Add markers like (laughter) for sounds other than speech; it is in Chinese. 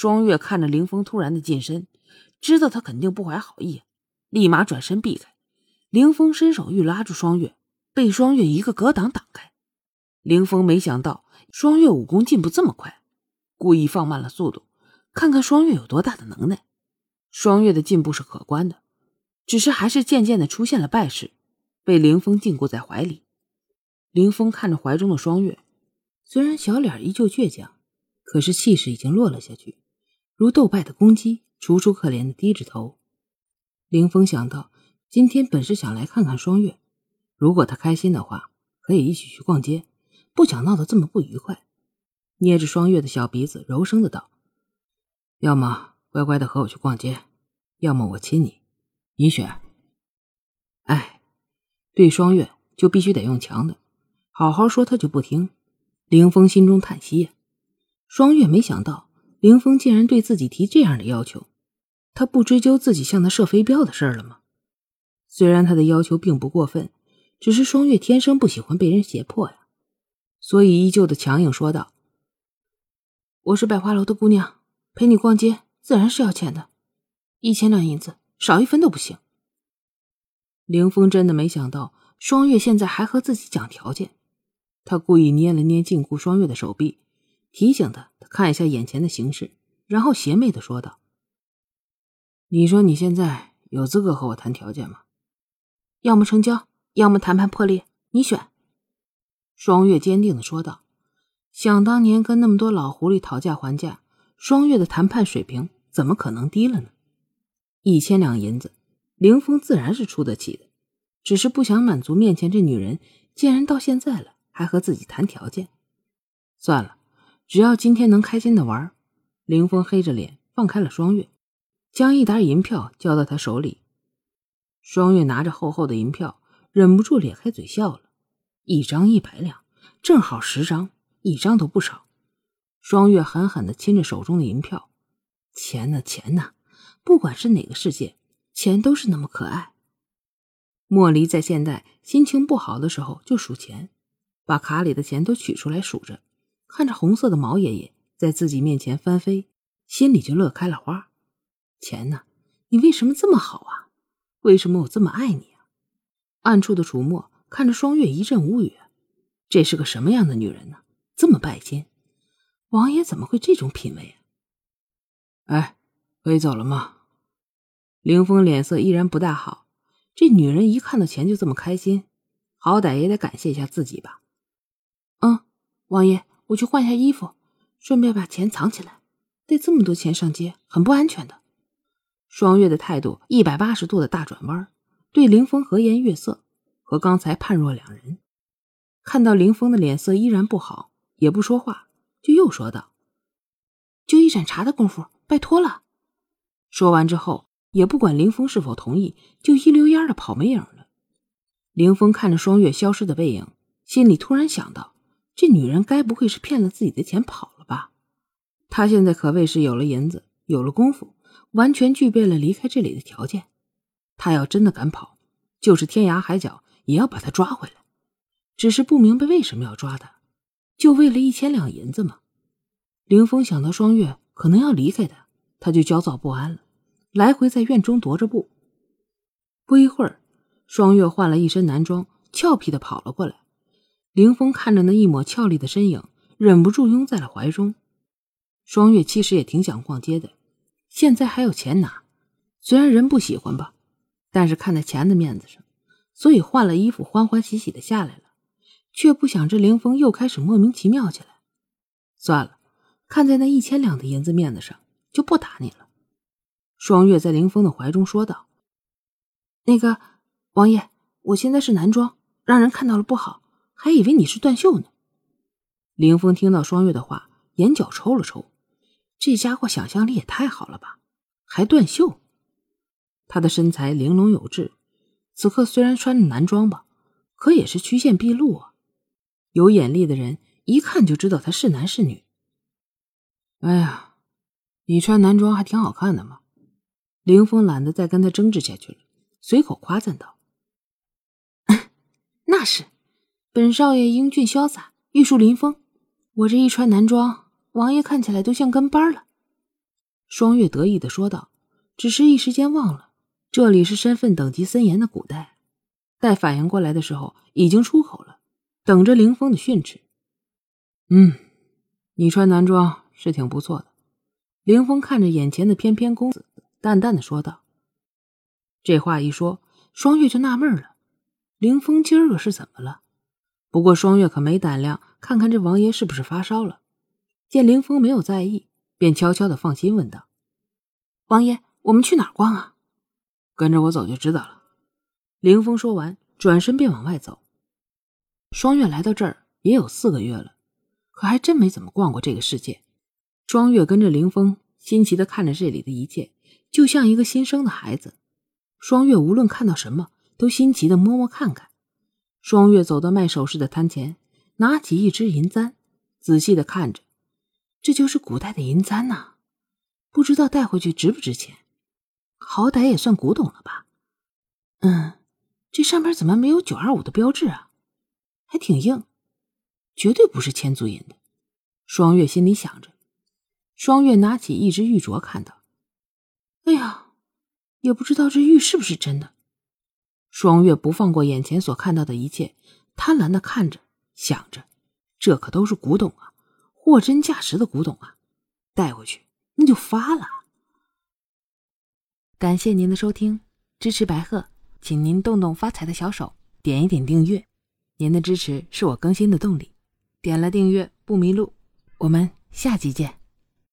双月看着凌风突然的近身，知道他肯定不怀好意，立马转身避开。凌风伸手欲拉住双月，被双月一个格挡挡开。凌风没想到双月武功进步这么快，故意放慢了速度，看看双月有多大的能耐。双月的进步是可观的，只是还是渐渐的出现了败势，被凌风禁锢在怀里。凌风看着怀中的双月，虽然小脸依旧倔强，可是气势已经落了下去，如斗败的公鸡，楚楚可怜的低着头。凌峰想到。今天本是想来看看双月，如果他开心的话，可以一起去逛街，不想闹得这么不愉快。捏着双月的小鼻子，柔声的道：“要么乖乖的和我去逛街，要么我亲你，你选。”哎，对双月就必须得用强的，好好说他就不听。凌峰心中叹息，双月没想到凌风竟然对自己提这样的要求，他不追究自己向他射飞镖的事了吗？虽然他的要求并不过分，只是双月天生不喜欢被人胁迫呀，所以依旧的强硬说道：“我是百花楼的姑娘，陪你逛街自然是要钱的，一千两银子，少一分都不行。”凌风真的没想到双月现在还和自己讲条件，他故意捏了捏禁锢双月的手臂，提醒他看一下眼前的形势，然后邪魅的说道：“你说你现在有资格和我谈条件吗？”要么成交，要么谈判破裂，你选。”双月坚定的说道。想当年跟那么多老狐狸讨价还价，双月的谈判水平怎么可能低了呢？一千两银子，凌风自然是出得起的，只是不想满足面前这女人，竟然到现在了还和自己谈条件。算了，只要今天能开心的玩。凌风黑着脸放开了双月，将一沓银票交到他手里。双月拿着厚厚的银票，忍不住咧开嘴笑了。一张一百两，正好十张，一张都不少。双月狠狠地亲着手中的银票，钱呢？钱呢？不管是哪个世界，钱都是那么可爱。莫离在现代心情不好的时候就数钱，把卡里的钱都取出来数着，看着红色的毛爷爷在自己面前翻飞，心里就乐开了花。钱呢？你为什么这么好啊？为什么我这么爱你啊？暗处的楚墨看着双月一阵无语，这是个什么样的女人呢？这么拜金，王爷怎么会这种品味啊？哎，可以走了吗？凌风脸色依然不大好，这女人一看到钱就这么开心，好歹也得感谢一下自己吧。嗯，王爷，我去换下衣服，顺便把钱藏起来。带这么多钱上街，很不安全的。双月的态度一百八十度的大转弯，对林峰和颜悦色，和刚才判若两人。看到林峰的脸色依然不好，也不说话，就又说道：“就一盏茶的功夫，拜托了。”说完之后，也不管林峰是否同意，就一溜烟的跑没影了。林峰看着双月消失的背影，心里突然想到：这女人该不会是骗了自己的钱跑了吧？他现在可谓是有了银子，有了功夫。完全具备了离开这里的条件，他要真的敢跑，就是天涯海角也要把她抓回来。只是不明白为什么要抓她，就为了一千两银子吗？凌风想到双月可能要离开他，他就焦躁不安了，来回在院中踱着步。不一会儿，双月换了一身男装，俏皮的跑了过来。凌风看着那一抹俏丽的身影，忍不住拥在了怀中。双月其实也挺想逛街的。现在还有钱拿，虽然人不喜欢吧，但是看在钱的面子上，所以换了衣服，欢欢喜喜的下来了。却不想这凌风又开始莫名其妙起来。算了，看在那一千两的银子面子上，就不打你了。双月在凌风的怀中说道：“那个王爷，我现在是男装，让人看到了不好，还以为你是段秀呢。”凌风听到双月的话，眼角抽了抽。这家伙想象力也太好了吧，还断袖。他的身材玲珑有致，此刻虽然穿着男装吧，可也是曲线毕露啊。有眼力的人一看就知道他是男是女。哎呀，你穿男装还挺好看的嘛。凌风懒得再跟他争执下去了，随口夸赞道：“ (laughs) 那是，本少爷英俊潇洒，玉树临风。我这一穿男装。”王爷看起来都像跟班了。双月得意的说道，只是一时间忘了，这里是身份等级森严的古代。待反应过来的时候，已经出口了，等着凌风的训斥。嗯，你穿男装是挺不错的。凌风看着眼前的翩翩公子，淡淡的说道。这话一说，双月就纳闷了，凌风今儿个是怎么了？不过双月可没胆量看看这王爷是不是发烧了。见凌风没有在意，便悄悄的放心问道：“王爷，我们去哪儿逛啊？”跟着我走就知道了。凌风说完，转身便往外走。双月来到这儿也有四个月了，可还真没怎么逛过这个世界。双月跟着凌风，新奇的看着这里的一切，就像一个新生的孩子。双月无论看到什么，都新奇的摸摸看看。双月走到卖首饰的摊前，拿起一只银簪，仔细的看着。这就是古代的银簪呐，不知道带回去值不值钱？好歹也算古董了吧？嗯，这上面怎么没有九二五的标志啊？还挺硬，绝对不是千足银的。双月心里想着。双月拿起一只玉镯，看到，哎呀，也不知道这玉是不是真的。双月不放过眼前所看到的一切，贪婪的看着，想着，这可都是古董啊。货真价实的古董啊，带回去那就发了。感谢您的收听，支持白鹤，请您动动发财的小手，点一点订阅。您的支持是我更新的动力，点了订阅不迷路。我们下集见。